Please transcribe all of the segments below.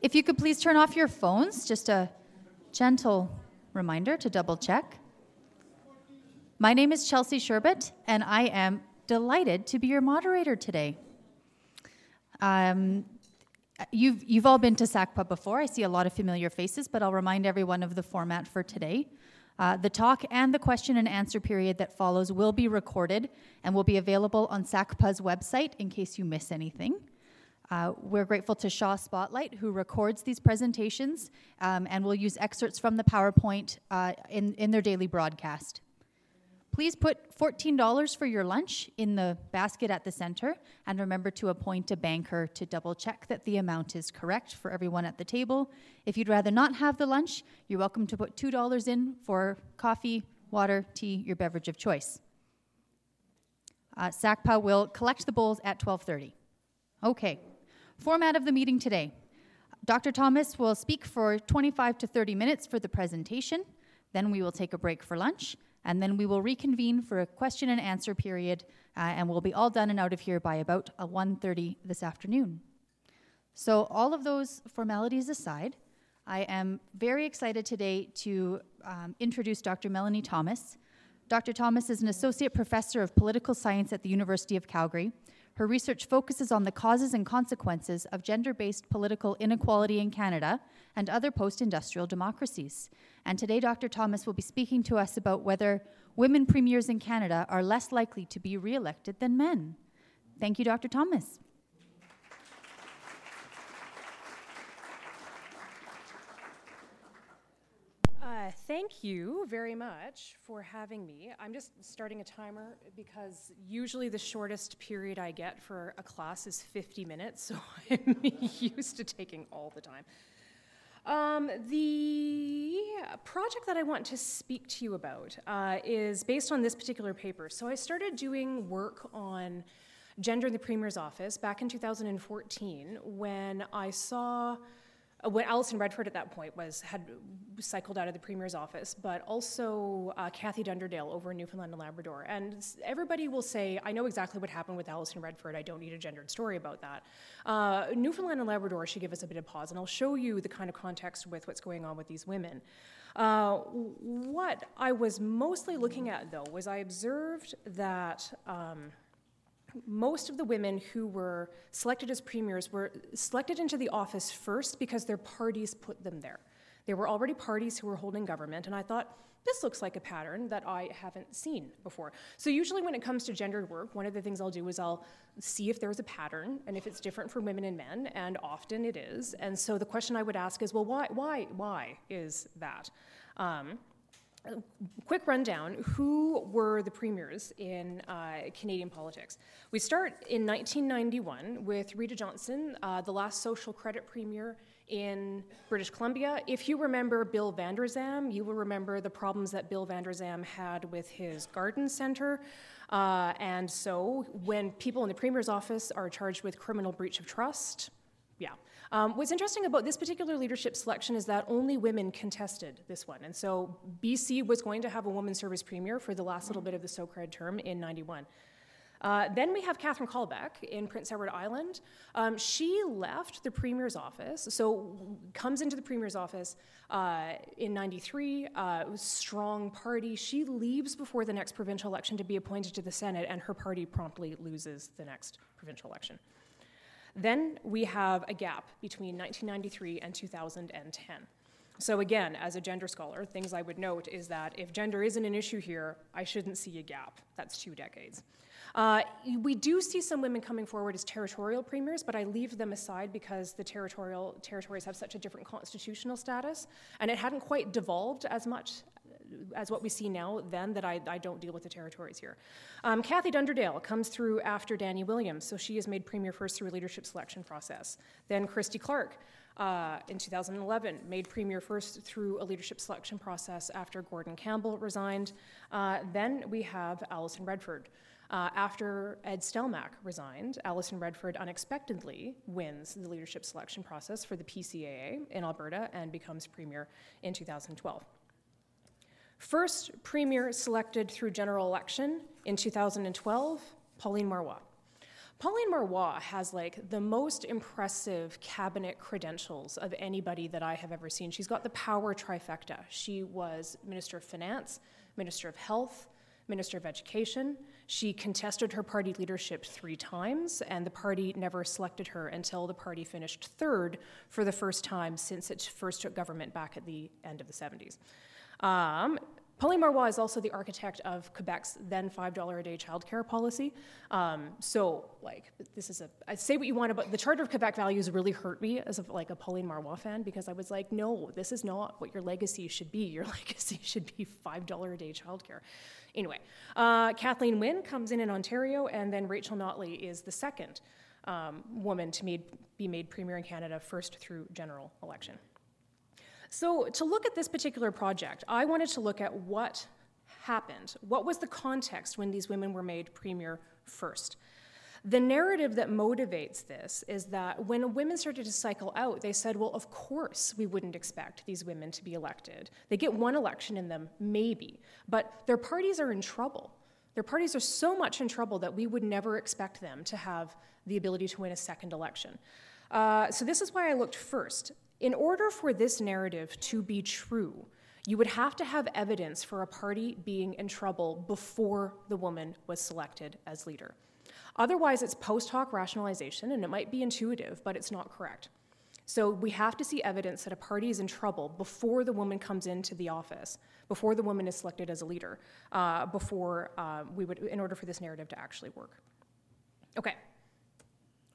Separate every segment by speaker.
Speaker 1: If you could please turn off your phones, just a gentle reminder to double check. My name is Chelsea Sherbet, and I am delighted to be your moderator today. Um, you've, you've all been to SACPA before. I see a lot of familiar faces, but I'll remind everyone of the format for today. Uh, the talk and the question and answer period that follows will be recorded and will be available on SACPA's website in case you miss anything. Uh, we're grateful to Shaw Spotlight, who records these presentations um, and will use excerpts from the PowerPoint uh, in, in their daily broadcast. Please put $14 for your lunch in the basket at the center and remember to appoint a banker to double check that the amount is correct for everyone at the table. If you'd rather not have the lunch, you're welcome to put $2 in for coffee, water, tea, your beverage of choice. Uh, SACPA will collect the bowls at 12:30. Okay. Format of the meeting today Dr. Thomas will speak for 25 to 30 minutes for the presentation, then we will take a break for lunch, and then we will reconvene for a question and answer period, uh, and we'll be all done and out of here by about 1.30 this afternoon. So all of those formalities aside, I am very excited today to um, introduce Dr. Melanie Thomas. Dr. Thomas is an associate professor of political science at the University of Calgary her research focuses on the causes and consequences of gender based political inequality in Canada and other post industrial democracies. And today, Dr. Thomas will be speaking to us about whether women premiers in Canada are less likely to be re elected than men. Thank you, Dr. Thomas.
Speaker 2: Uh, thank you very much for having me. I'm just starting a timer because usually the shortest period I get for a class is 50 minutes, so I'm used to taking all the time. Um, the project that I want to speak to you about uh, is based on this particular paper. So I started doing work on gender in the Premier's office back in 2014 when I saw when Alison Redford at that point was had cycled out of the premier's office, but also uh, Kathy Dunderdale over in Newfoundland and Labrador. And everybody will say, "I know exactly what happened with Alison Redford. I don't need a gendered story about that." Uh, Newfoundland and Labrador should give us a bit of pause, and I'll show you the kind of context with what's going on with these women. Uh, what I was mostly looking at, though, was I observed that. Um, most of the women who were selected as premiers were selected into the office first because their parties put them there. There were already parties who were holding government, and I thought, this looks like a pattern that I haven't seen before. So, usually, when it comes to gendered work, one of the things I'll do is I'll see if there's a pattern and if it's different for women and men, and often it is. And so, the question I would ask is, well, why, why, why is that? Um, quick rundown who were the premiers in uh, Canadian politics? We start in 1991 with Rita Johnston, uh, the last social credit premier in British Columbia. If you remember Bill Vander Zalm, you will remember the problems that Bill Vander Zalm had with his garden center. Uh, and so when people in the premier's office are charged with criminal breach of trust, yeah, um, what's interesting about this particular leadership selection is that only women contested this one. And so BC was going to have a woman service premier for the last little bit of the SOCRED term in 91. Uh, then we have Catherine Callbeck in Prince Edward Island. Um, she left the premier's office, so comes into the premier's office uh, in '93. Uh, strong party. She leaves before the next provincial election to be appointed to the Senate, and her party promptly loses the next provincial election. Then we have a gap between 1993 and 2010. So, again, as a gender scholar, things I would note is that if gender isn't an issue here, I shouldn't see a gap. That's two decades. Uh, we do see some women coming forward as territorial premiers, but I leave them aside because the territorial territories have such a different constitutional status, and it hadn't quite devolved as much as what we see now then that I, I don't deal with the territories here. Um, Kathy Dunderdale comes through after Danny Williams, so she is made premier first through a leadership selection process. Then Christy Clark. Uh, in 2011, made premier first through a leadership selection process after Gordon Campbell resigned. Uh, then we have Alison Redford. Uh, after Ed Stelmach resigned, Alison Redford unexpectedly wins the leadership selection process for the PCAA in Alberta and becomes premier in 2012. First premier selected through general election in 2012, Pauline Marois. Pauline Marois has like the most impressive cabinet credentials of anybody that I have ever seen. She's got the power trifecta. She was Minister of Finance, Minister of Health, Minister of Education. She contested her party leadership three times, and the party never selected her until the party finished third for the first time since it first took government back at the end of the 70s. Um, Pauline Marois is also the architect of Quebec's then $5 a day childcare policy. Um, so, like, this is a, I say what you want about, the Charter of Quebec values really hurt me as a, like a Pauline Marois fan because I was like, no, this is not what your legacy should be. Your legacy should be $5 a day childcare. Anyway, uh, Kathleen Wynne comes in in Ontario, and then Rachel Notley is the second um, woman to made, be made Premier in Canada, first through general election. So, to look at this particular project, I wanted to look at what happened. What was the context when these women were made premier first? The narrative that motivates this is that when women started to cycle out, they said, well, of course we wouldn't expect these women to be elected. They get one election in them, maybe, but their parties are in trouble. Their parties are so much in trouble that we would never expect them to have the ability to win a second election. Uh, so, this is why I looked first in order for this narrative to be true, you would have to have evidence for a party being in trouble before the woman was selected as leader. Otherwise, it's post hoc rationalization, and it might be intuitive, but it's not correct. So we have to see evidence that a party is in trouble before the woman comes into the office, before the woman is selected as a leader, uh, before uh, we would, in order for this narrative to actually work. Okay,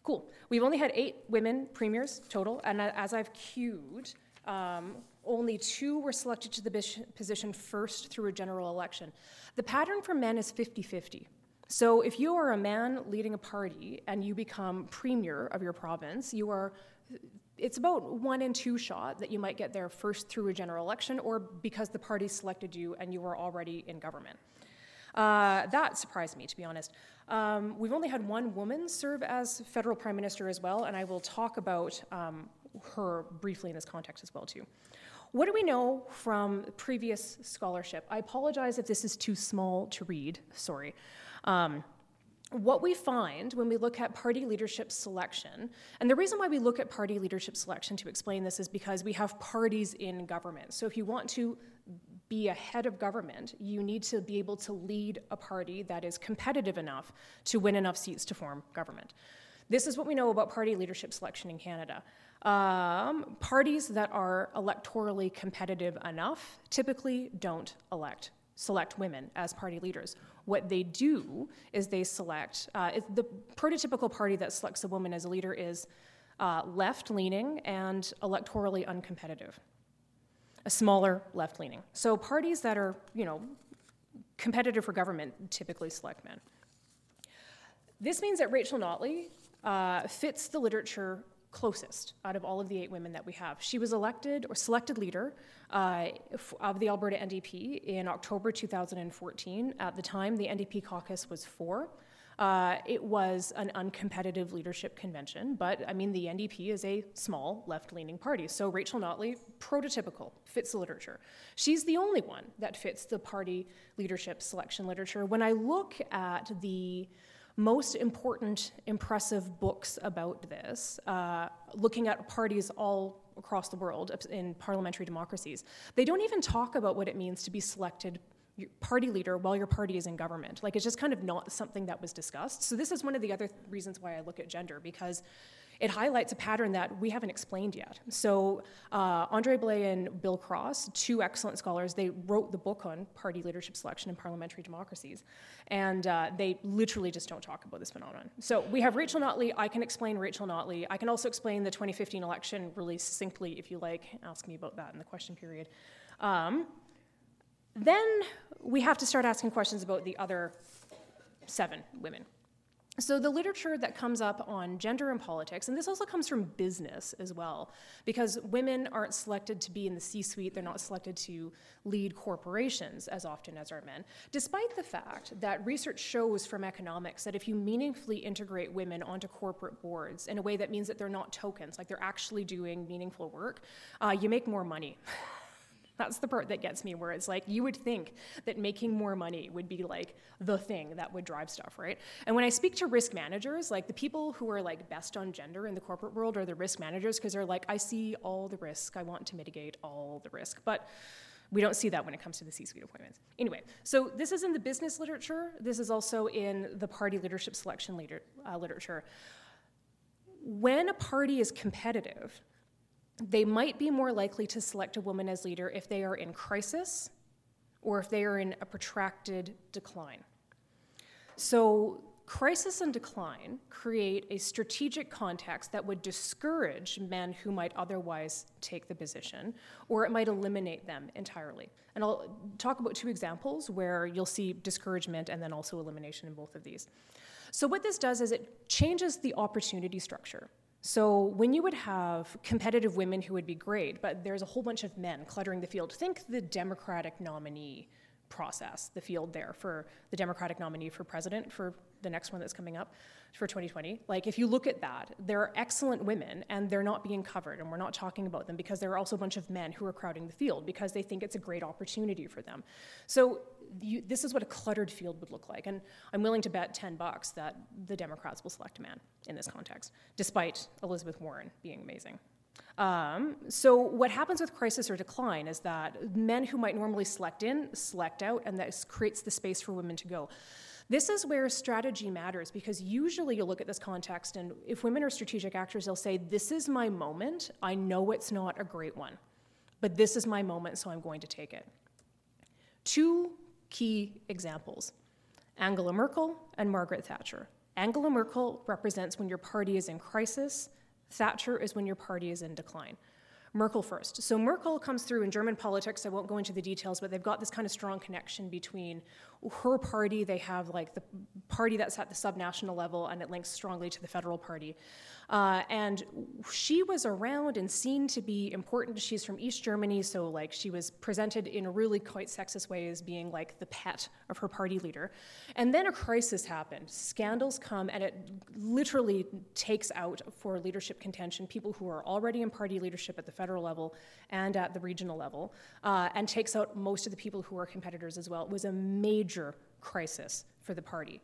Speaker 2: Cool. We've only had eight women premiers total, and as I've queued, um, only two were selected to the position first through a general election. The pattern for men is 50 50. So if you are a man leading a party and you become premier of your province, you are it's about one in two shot that you might get there first through a general election or because the party selected you and you were already in government. Uh, that surprised me, to be honest. Um, we've only had one woman serve as federal prime minister as well, and I will talk about um, her briefly in this context as well too. What do we know from previous scholarship? I apologize if this is too small to read. Sorry. Um, what we find when we look at party leadership selection, and the reason why we look at party leadership selection to explain this is because we have parties in government. So if you want to be a head of government, you need to be able to lead a party that is competitive enough to win enough seats to form government. This is what we know about party leadership selection in Canada. Um, parties that are electorally competitive enough typically don't elect select women as party leaders. What they do is they select uh, the prototypical party that selects a woman as a leader is uh, left leaning and electorally uncompetitive a smaller left leaning. So parties that are, you know, competitive for government typically select men. This means that Rachel Notley uh, fits the literature closest out of all of the eight women that we have. She was elected or selected leader uh, of the Alberta NDP in October 2014. At the time, the NDP caucus was four. Uh, it was an uncompetitive leadership convention, but I mean, the NDP is a small left leaning party. So Rachel Notley, prototypical, fits the literature. She's the only one that fits the party leadership selection literature. When I look at the most important, impressive books about this, uh, looking at parties all across the world in parliamentary democracies, they don't even talk about what it means to be selected party leader while your party is in government. Like it's just kind of not something that was discussed. So this is one of the other th- reasons why I look at gender because it highlights a pattern that we haven't explained yet. So uh, Andre Blais and Bill Cross, two excellent scholars, they wrote the book on party leadership selection in parliamentary democracies, and uh, they literally just don't talk about this phenomenon. So we have Rachel Notley. I can explain Rachel Notley. I can also explain the 2015 election really succinctly, if you like. Ask me about that in the question period. Um, then we have to start asking questions about the other seven women. So, the literature that comes up on gender and politics, and this also comes from business as well, because women aren't selected to be in the C suite, they're not selected to lead corporations as often as are men, despite the fact that research shows from economics that if you meaningfully integrate women onto corporate boards in a way that means that they're not tokens, like they're actually doing meaningful work, uh, you make more money. That's the part that gets me, where it's like you would think that making more money would be like the thing that would drive stuff, right? And when I speak to risk managers, like the people who are like best on gender in the corporate world are the risk managers because they're like, I see all the risk, I want to mitigate all the risk. But we don't see that when it comes to the C suite appointments. Anyway, so this is in the business literature, this is also in the party leadership selection leader, uh, literature. When a party is competitive, they might be more likely to select a woman as leader if they are in crisis or if they are in a protracted decline. So, crisis and decline create a strategic context that would discourage men who might otherwise take the position, or it might eliminate them entirely. And I'll talk about two examples where you'll see discouragement and then also elimination in both of these. So, what this does is it changes the opportunity structure. So when you would have competitive women who would be great, but there's a whole bunch of men cluttering the field, think the Democratic nominee process, the field there for the Democratic nominee for president for the next one that's coming up for 2020. Like, if you look at that, there are excellent women and they're not being covered, and we're not talking about them because there are also a bunch of men who are crowding the field because they think it's a great opportunity for them. So, you, this is what a cluttered field would look like. And I'm willing to bet 10 bucks that the Democrats will select a man in this context, despite Elizabeth Warren being amazing. Um, so what happens with crisis or decline is that men who might normally select in select out, and that creates the space for women to go. This is where strategy matters because usually you'll look at this context, and if women are strategic actors, they'll say, This is my moment. I know it's not a great one, but this is my moment, so I'm going to take it. Two key examples Angela Merkel and Margaret Thatcher. Angela Merkel represents when your party is in crisis, Thatcher is when your party is in decline. Merkel first. So Merkel comes through in German politics. I won't go into the details, but they've got this kind of strong connection between her party. They have like the party that's at the subnational level, and it links strongly to the federal party. Uh, and she was around and seen to be important. She's from East Germany, so like she was presented in a really quite sexist way as being like the pet of her party leader. And then a crisis happened. Scandals come, and it literally takes out for leadership contention people who are already in party leadership at the federal level and at the regional level, uh, and takes out most of the people who are competitors as well. It was a major crisis for the party.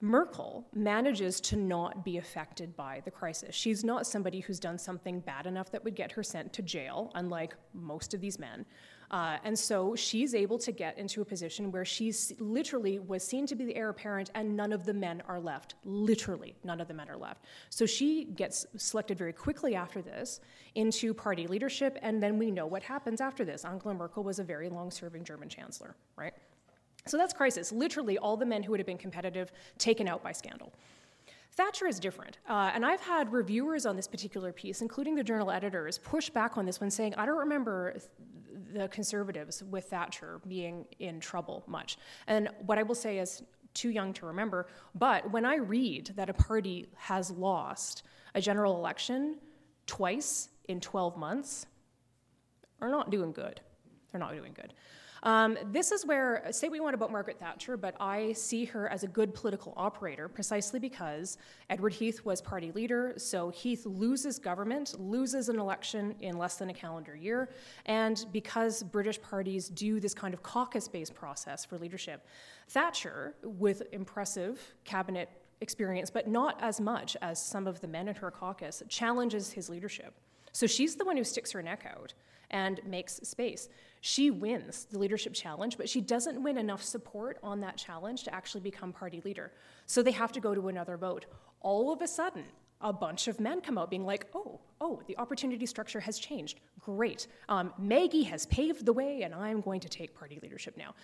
Speaker 2: Merkel manages to not be affected by the crisis. She's not somebody who's done something bad enough that would get her sent to jail, unlike most of these men. Uh, and so she's able to get into a position where she literally was seen to be the heir apparent, and none of the men are left. Literally, none of the men are left. So she gets selected very quickly after this into party leadership, and then we know what happens after this. Angela Merkel was a very long serving German chancellor, right? So that's crisis. Literally, all the men who would have been competitive taken out by scandal. Thatcher is different. Uh, and I've had reviewers on this particular piece, including the journal editors, push back on this one, saying, I don't remember the conservatives with Thatcher being in trouble much. And what I will say is, too young to remember, but when I read that a party has lost a general election twice in 12 months, are not doing good. They're not doing good. Um, this is where, say we want about Margaret Thatcher, but I see her as a good political operator precisely because Edward Heath was party leader, so Heath loses government, loses an election in less than a calendar year, and because British parties do this kind of caucus based process for leadership, Thatcher, with impressive cabinet experience, but not as much as some of the men in her caucus, challenges his leadership. So she's the one who sticks her neck out and makes space. She wins the leadership challenge, but she doesn't win enough support on that challenge to actually become party leader. So they have to go to another vote. All of a sudden, a bunch of men come out being like, oh, oh, the opportunity structure has changed. Great. Um, Maggie has paved the way, and I'm going to take party leadership now.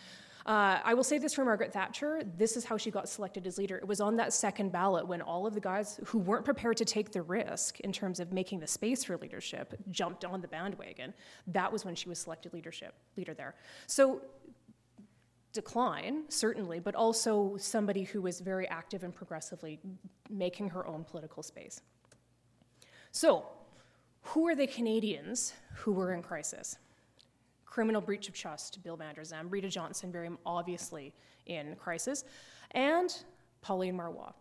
Speaker 2: Uh, I will say this for Margaret Thatcher this is how she got selected as leader. It was on that second ballot when all of the guys who weren't prepared to take the risk in terms of making the space for leadership jumped on the bandwagon. That was when she was selected leadership leader there. So decline, certainly, but also somebody who was very active and progressively making her own political space. So, who are the Canadians who were in crisis? criminal breach of trust, Bill Vander Zalm, Rita Johnston, very obviously in crisis, and Pauline Marois.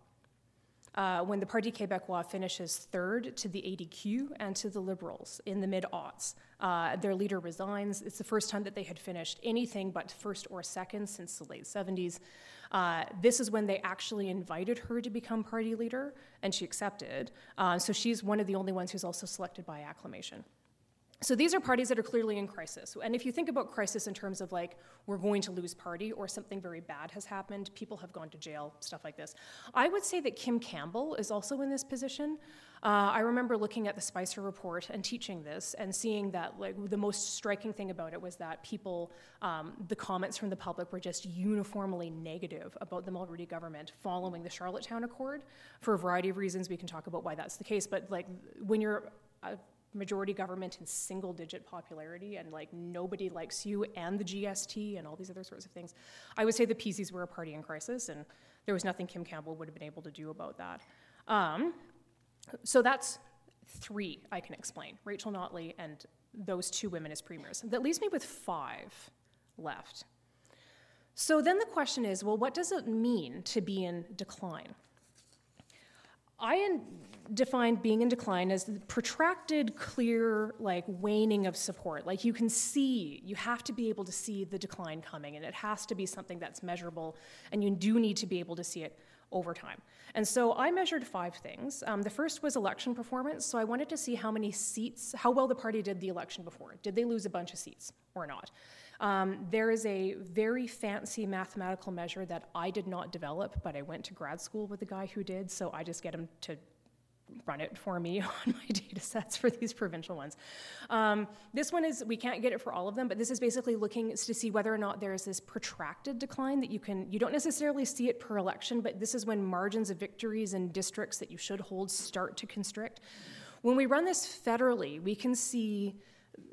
Speaker 2: Uh, when the Parti Québécois finishes third to the ADQ and to the Liberals in the mid aughts. Uh, their leader resigns. It's the first time that they had finished anything but first or second since the late 70s. Uh, this is when they actually invited her to become party leader, and she accepted. Uh, so she's one of the only ones who's also selected by acclamation. So these are parties that are clearly in crisis. And if you think about crisis in terms of like, we're going to lose party or something very bad has happened, people have gone to jail, stuff like this. I would say that Kim Campbell is also in this position. Uh, I remember looking at the Spicer report and teaching this and seeing that like the most striking thing about it was that people, um, the comments from the public were just uniformly negative about the Mulroney government following the Charlottetown Accord for a variety of reasons. We can talk about why that's the case, but like when you're uh, majority government in single digit popularity and like nobody likes you and the GST and all these other sorts of things. I would say the PCs were a party in crisis and there was nothing Kim Campbell would have been able to do about that. Um, so that's three I can explain Rachel Notley and those two women as premiers. That leaves me with five left. So then the question is well, what does it mean to be in decline? I defined being in decline as the protracted, clear, like waning of support. Like you can see, you have to be able to see the decline coming, and it has to be something that's measurable, and you do need to be able to see it over time. And so I measured five things. Um, the first was election performance. So I wanted to see how many seats, how well the party did the election before. Did they lose a bunch of seats or not? Um, there is a very fancy mathematical measure that I did not develop, but I went to grad school with the guy who did, so I just get him to run it for me on my data sets for these provincial ones. Um, this one is, we can't get it for all of them, but this is basically looking to see whether or not there is this protracted decline that you can, you don't necessarily see it per election, but this is when margins of victories in districts that you should hold start to constrict. When we run this federally, we can see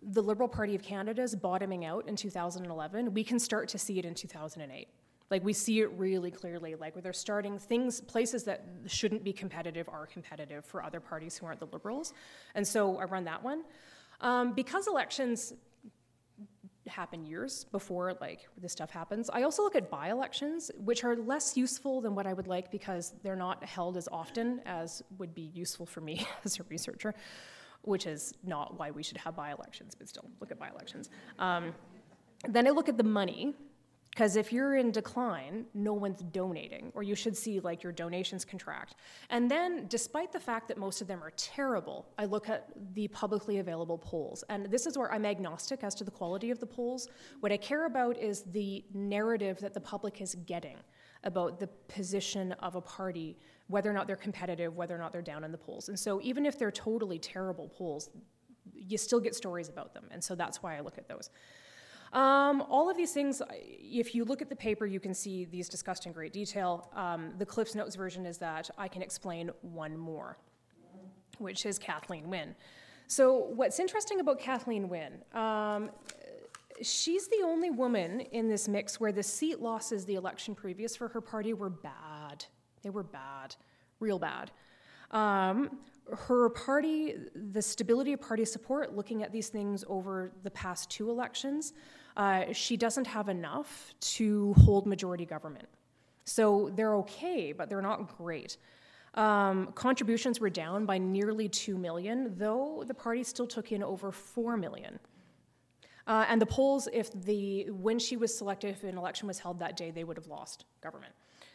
Speaker 2: the Liberal Party of Canada is bottoming out in 2011. We can start to see it in 2008. Like we see it really clearly, like where they're starting things, places that shouldn't be competitive are competitive for other parties who aren't the Liberals. And so I run that one. Um, because elections happen years before like this stuff happens. I also look at by-elections, which are less useful than what I would like because they're not held as often as would be useful for me as a researcher which is not why we should have by elections, but still look at by elections. Um, then I look at the money, because if you're in decline, no one's donating, or you should see like your donations contract. And then, despite the fact that most of them are terrible, I look at the publicly available polls. And this is where I'm agnostic as to the quality of the polls. What I care about is the narrative that the public is getting about the position of a party whether or not they're competitive, whether or not they're down in the polls. And so even if they're totally terrible polls, you still get stories about them. And so that's why I look at those. Um, all of these things, if you look at the paper, you can see these discussed in great detail. Um, the Cliffs Notes version is that I can explain one more, which is Kathleen Wynne. So, what's interesting about Kathleen Wynne, um, she's the only woman in this mix where the seat losses the election previous for her party were bad. They were bad, real bad. Um, her party, the stability of party support, looking at these things over the past two elections, uh, she doesn't have enough to hold majority government. So they're okay, but they're not great. Um, contributions were down by nearly 2 million, though the party still took in over 4 million. Uh, and the polls, if the when she was selected, if an election was held that day, they would have lost government.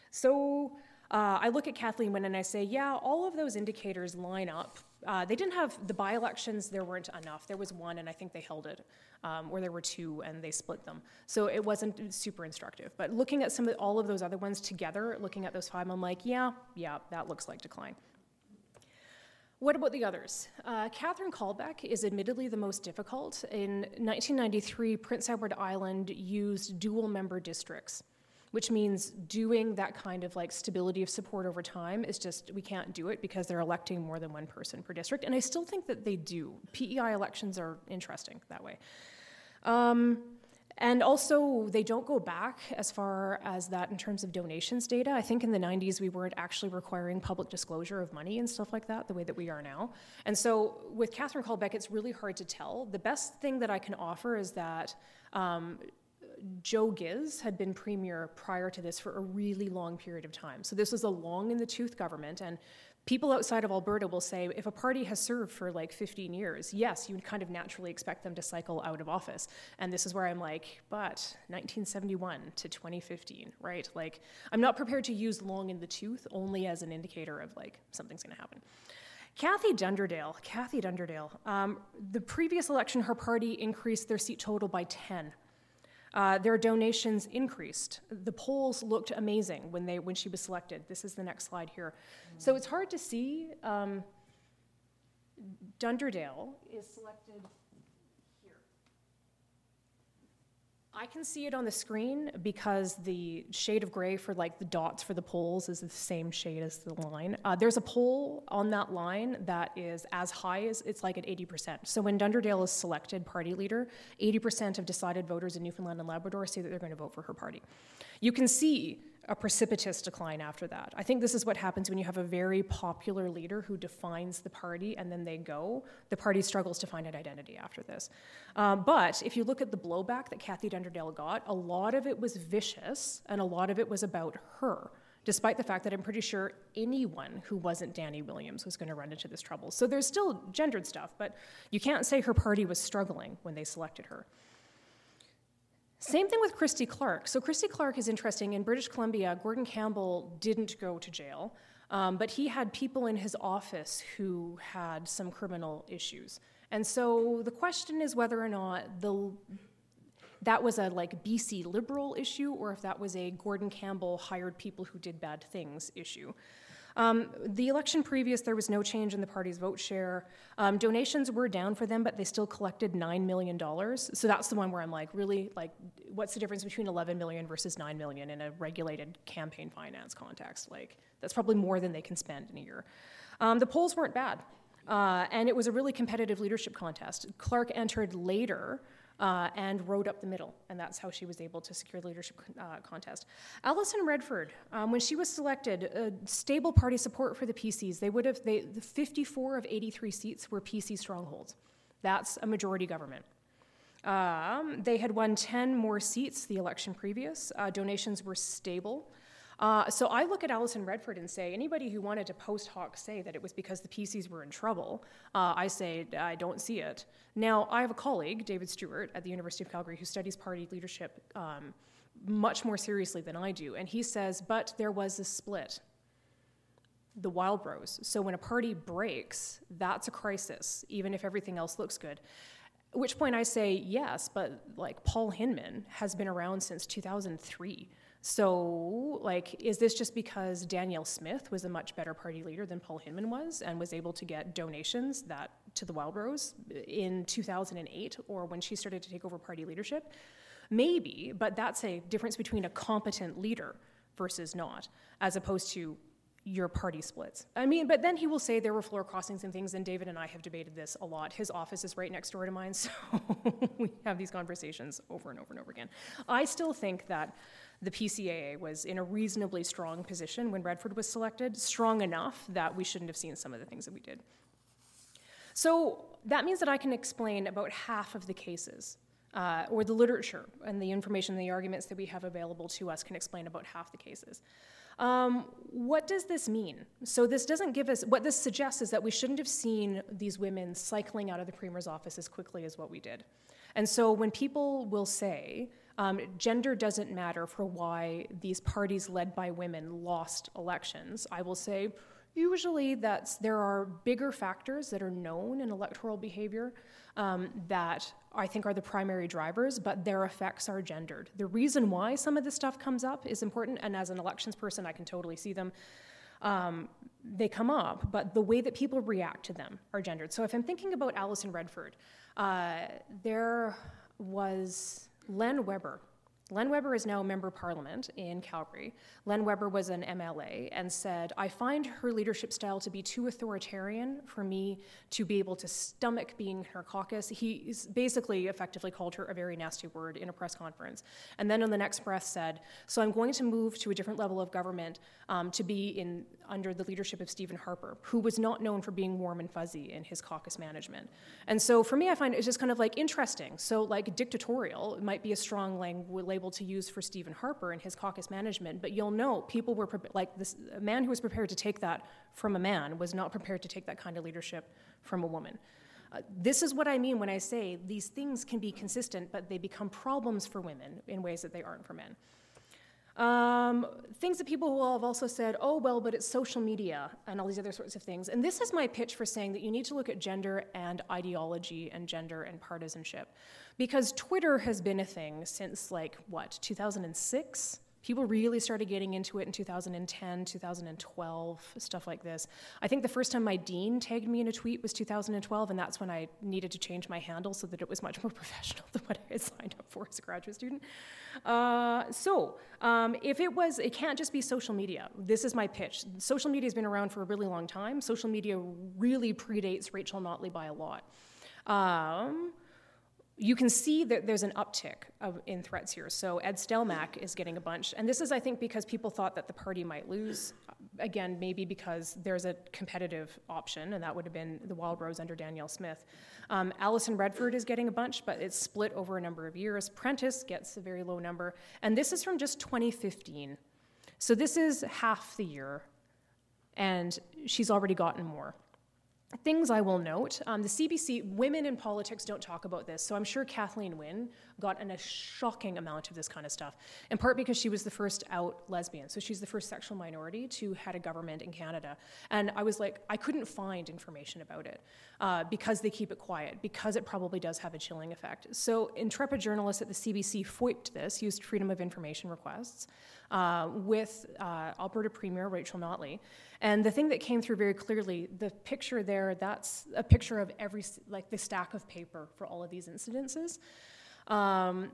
Speaker 2: So uh, I look at Kathleen Wynne and I say, yeah, all of those indicators line up. Uh, they didn't have the by elections, there weren't enough. There was one, and I think they held it, um, or there were two, and they split them. So it wasn't super instructive. But looking at some of all of those other ones together, looking at those five, I'm like, yeah, yeah, that looks like decline. What about the others? Uh, Catherine Callbeck is admittedly the most difficult. In 1993, Prince Edward Island used dual member districts which means doing that kind of like stability of support over time is just we can't do it because they're electing more than one person per district and i still think that they do. Pei elections are interesting that way. Um, and also they don't go back as far as that in terms of donations data. I think in the 90s we weren't actually requiring public disclosure of money and stuff like that the way that we are now. And so with catherine callbeck it's really hard to tell. The best thing that i can offer is that um, Joe Ghiz had been premier prior to this for a really long period of time. So this was a long in the tooth government, and people outside of Alberta will say if a party has served for like 15 years, yes, you would kind of naturally expect them to cycle out of office. And this is where I'm like, but 1971 to 2015, right? Like, I'm not prepared to use long in the tooth only as an indicator of like something's going to happen. Kathy Dunderdale, Kathy Dunderdale, um, the previous election, her party increased their seat total by 10. Uh, their donations increased. The polls looked amazing when, they, when she was selected. This is the next slide here. So it's hard to see. Um, Dunderdale is selected I can see it on the screen because the shade of gray for like the dots for the polls is the same shade as the line. Uh, there's a poll on that line that is as high as it's like at 80%. So when Dunderdale is selected party leader, 80% of decided voters in Newfoundland and Labrador say that they're going to vote for her party. You can see a precipitous decline after that. I think this is what happens when you have a very popular leader who defines the party and then they go. The party struggles to find an identity after this. Um, but if you look at the blowback that Kathy Dunderdale got, a lot of it was vicious and a lot of it was about her. Despite the fact that I'm pretty sure anyone who wasn't Danny Williams was going to run into this trouble. So there's still gendered stuff, but you can't say her party was struggling when they selected her. Same thing with Christy Clark. So Christy Clark is interesting. In British Columbia, Gordon Campbell didn't go to jail, um, but he had people in his office who had some criminal issues. And so the question is whether or not the that was a like BC liberal issue or if that was a Gordon Campbell hired people who did bad things issue. Um, the election previous, there was no change in the party's vote share. Um, donations were down for them, but they still collected $9 million. So that's the one where I'm like, really, like, what's the difference between 11 million versus 9 million in a regulated campaign finance context? Like, that's probably more than they can spend in a year. Um, the polls weren't bad. Uh, and it was a really competitive leadership contest. Clark entered later uh, and rode up the middle, and that's how she was able to secure the leadership uh, contest. Alison Redford, um, when she was selected, uh, stable party support for the PCs. They would have they, the 54 of 83 seats were PC strongholds. That's a majority government. Um, they had won 10 more seats the election previous. Uh, donations were stable. Uh, so I look at Alison Redford and say, anybody who wanted to post hoc say that it was because the PCs were in trouble, uh, I say, I don't see it. Now, I have a colleague, David Stewart, at the University of Calgary, who studies party leadership um, much more seriously than I do, and he says, but there was a split. The Wildrose. So when a party breaks, that's a crisis, even if everything else looks good. At which point I say, yes, but like Paul Hinman has been around since 2003. So, like, is this just because Danielle Smith was a much better party leader than Paul Hinman was and was able to get donations that to the Wildrose in 2008 or when she started to take over party leadership? Maybe, but that's a difference between a competent leader versus not, as opposed to your party splits. I mean, but then he will say there were floor crossings and things, and David and I have debated this a lot. His office is right next door to mine, so we have these conversations over and over and over again. I still think that the PCAA was in a reasonably strong position when Redford was selected, strong enough that we shouldn't have seen some of the things that we did. So that means that I can explain about half of the cases, uh, or the literature and the information and the arguments that we have available to us can explain about half the cases. Um, what does this mean? So, this doesn't give us, what this suggests is that we shouldn't have seen these women cycling out of the Premier's office as quickly as what we did. And so, when people will say, um, gender doesn't matter for why these parties led by women lost elections. I will say, usually that's there are bigger factors that are known in electoral behavior um, that I think are the primary drivers, but their effects are gendered. The reason why some of this stuff comes up is important, and as an elections person, I can totally see them. Um, they come up, but the way that people react to them are gendered. So if I'm thinking about Alison Redford, uh, there was Len Webber. Len Webber is now a member of parliament in Calgary. Len Webber was an MLA and said, I find her leadership style to be too authoritarian for me to be able to stomach being in her caucus. He basically effectively called her a very nasty word in a press conference. And then in the next breath said, So I'm going to move to a different level of government um, to be in under the leadership of Stephen Harper, who was not known for being warm and fuzzy in his caucus management. And so for me, I find it's just kind of like interesting. So, like dictatorial might be a strong label to use for Stephen Harper and his caucus management, but you'll know people were pre- like this a man who was prepared to take that from a man was not prepared to take that kind of leadership from a woman. Uh, this is what I mean when I say these things can be consistent, but they become problems for women in ways that they aren't for men. Um, things that people will have also said, oh, well, but it's social media and all these other sorts of things. And this is my pitch for saying that you need to look at gender and ideology and gender and partisanship. Because Twitter has been a thing since, like, what, 2006? People really started getting into it in 2010, 2012, stuff like this. I think the first time my dean tagged me in a tweet was 2012, and that's when I needed to change my handle so that it was much more professional than what I had signed up for as a graduate student. Uh, so, um, if it was, it can't just be social media. This is my pitch. Social media has been around for a really long time. Social media really predates Rachel Notley by a lot. Um, you can see that there's an uptick of, in threats here. So Ed Stelmach is getting a bunch, and this is, I think, because people thought that the party might lose. Again, maybe because there's a competitive option, and that would have been the Wild Rose under Danielle Smith. Um, Alison Redford is getting a bunch, but it's split over a number of years. Prentice gets a very low number, and this is from just 2015. So this is half the year, and she's already gotten more. Things I will note um, the CBC, women in politics don't talk about this, so I'm sure Kathleen Wynne got an, a shocking amount of this kind of stuff, in part because she was the first out lesbian. So she's the first sexual minority to head a government in Canada. And I was like, I couldn't find information about it uh, because they keep it quiet, because it probably does have a chilling effect. So intrepid journalists at the CBC FOIPed this, used Freedom of Information requests uh, with uh, Alberta Premier Rachel Notley. And the thing that came through very clearly, the picture there, that's a picture of every, like the stack of paper for all of these incidences. Um,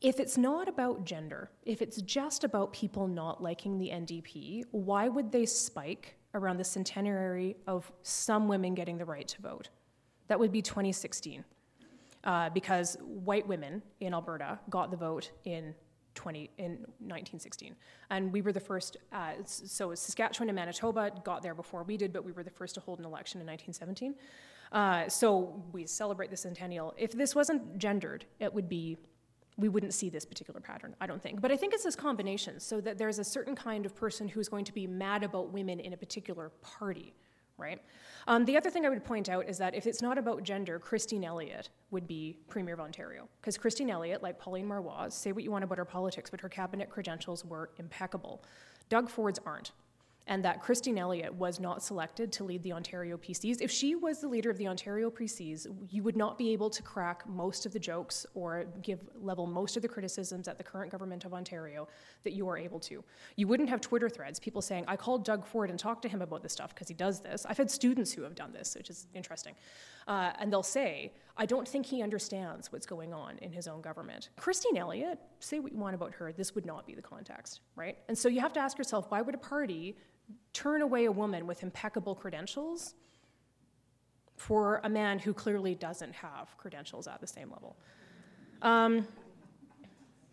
Speaker 2: if it's not about gender, if it's just about people not liking the NDP, why would they spike around the centenary of some women getting the right to vote? That would be 2016. Uh, because white women in Alberta got the vote in 20 in 1916 and we were the first uh, so saskatchewan and manitoba got there before we did but we were the first to hold an election in 1917 uh, so we celebrate the centennial. If this wasn't gendered it would be we wouldn't see this particular pattern i don't think. But i think it's this combination so that there's a certain kind of person who's going to be mad about women in a particular party right? Um, the other thing I would point out is that if it's not about gender, Christine Elliott would be Premier of Ontario. Because Christine Elliott, like Pauline Marois, say what you want about her politics, but her cabinet credentials were impeccable. Doug Ford's aren't and that Christine Elliott was not selected to lead the Ontario PCs. If she was the leader of the Ontario PCs, you would not be able to crack most of the jokes or give level most of the criticisms at the current government of Ontario that you are able to. You wouldn't have Twitter threads, people saying, I called Doug Ford and talked to him about this stuff because he does this. I've had students who have done this, which is interesting. Uh, and they'll say, I don't think he understands what's going on in his own government. Christine Elliott, say what you want about her, this would not be the context, right? And so you have to ask yourself, why would a party turn away a woman with impeccable credentials for a man who clearly doesn't have credentials at the same level. Um,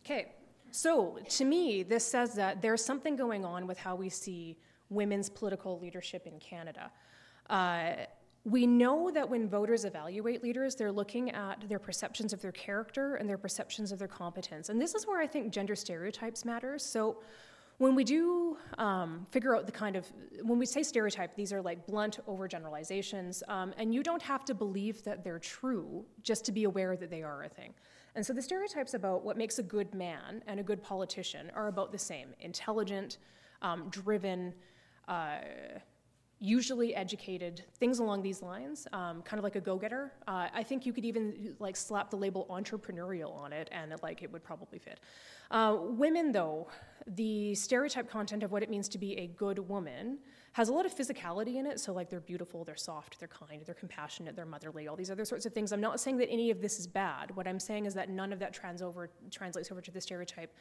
Speaker 2: okay, so to me, this says that there's something going on with how we see women's political leadership in Canada. Uh, we know that when voters evaluate leaders, they're looking at their perceptions of their character and their perceptions of their competence. And this is where I think gender stereotypes matter. So when we do um, figure out the kind of, when we say stereotype, these are like blunt overgeneralizations, um, and you don't have to believe that they're true just to be aware that they are a thing. And so the stereotypes about what makes a good man and a good politician are about the same intelligent, um, driven, uh, usually educated, things along these lines, um, kind of like a go-getter. Uh, I think you could even like slap the label entrepreneurial on it, and it, like it would probably fit. Uh, women, though, the stereotype content of what it means to be a good woman has a lot of physicality in it. So, like, they're beautiful, they're soft, they're kind, they're compassionate, they're motherly, all these other sorts of things. I'm not saying that any of this is bad. What I'm saying is that none of that trans over, translates over to the stereotype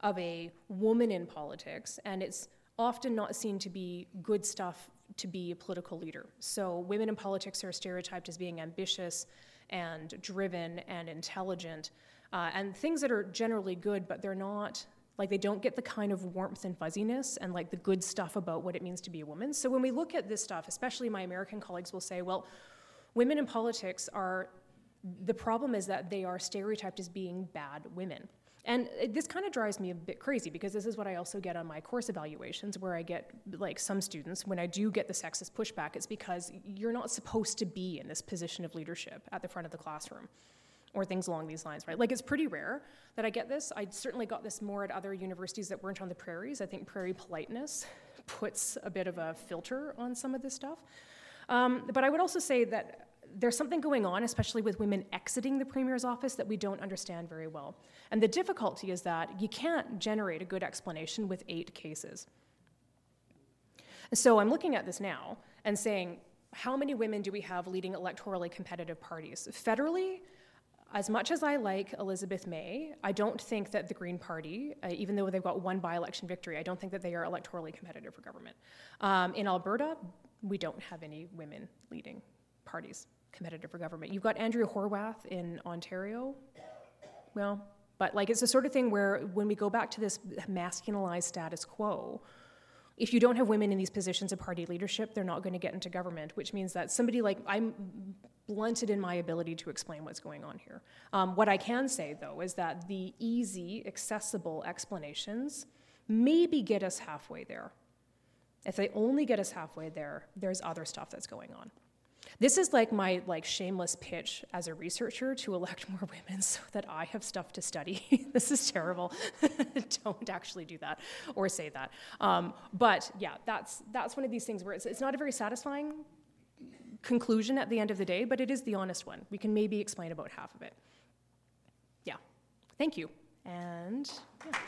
Speaker 2: of a woman in politics, and it's often not seen to be good stuff to be a political leader. So, women in politics are stereotyped as being ambitious and driven and intelligent, uh, and things that are generally good, but they're not like they don't get the kind of warmth and fuzziness and like the good stuff about what it means to be a woman. So when we look at this stuff, especially my American colleagues will say, well, women in politics are the problem is that they are stereotyped as being bad women. And this kind of drives me a bit crazy because this is what I also get on my course evaluations, where I get like some students, when I do get the sexist pushback, it's because you're not supposed to be in this position of leadership at the front of the classroom or things along these lines, right? Like it's pretty rare that I get this. I certainly got this more at other universities that weren't on the prairies. I think prairie politeness puts a bit of a filter on some of this stuff. Um, but I would also say that there's something going on, especially with women exiting the premier's office, that we don't understand very well. And the difficulty is that you can't generate a good explanation with eight cases. So I'm looking at this now and saying, how many women do we have leading electorally competitive parties? Federally, as much as I like Elizabeth May, I don't think that the Green Party, uh, even though they've got one by election victory, I don't think that they are electorally competitive for government. Um, in Alberta, we don't have any women leading parties competitive for government. You've got Andrea Horwath in Ontario. Well, but like it's the sort of thing where when we go back to this masculinized status quo, if you don't have women in these positions of party leadership, they're not going to get into government, which means that somebody like I'm blunted in my ability to explain what's going on here. Um, what I can say, though, is that the easy, accessible explanations maybe get us halfway there. If they only get us halfway there, there's other stuff that's going on. This is like my like shameless pitch as a researcher to elect more women so that I have stuff to study. this is terrible. Don't actually do that or say that. Um, but yeah, that's that's one of these things where it's, it's not a very satisfying conclusion at the end of the day, but it is the honest one. We can maybe explain about half of it. Yeah. Thank you. And yeah.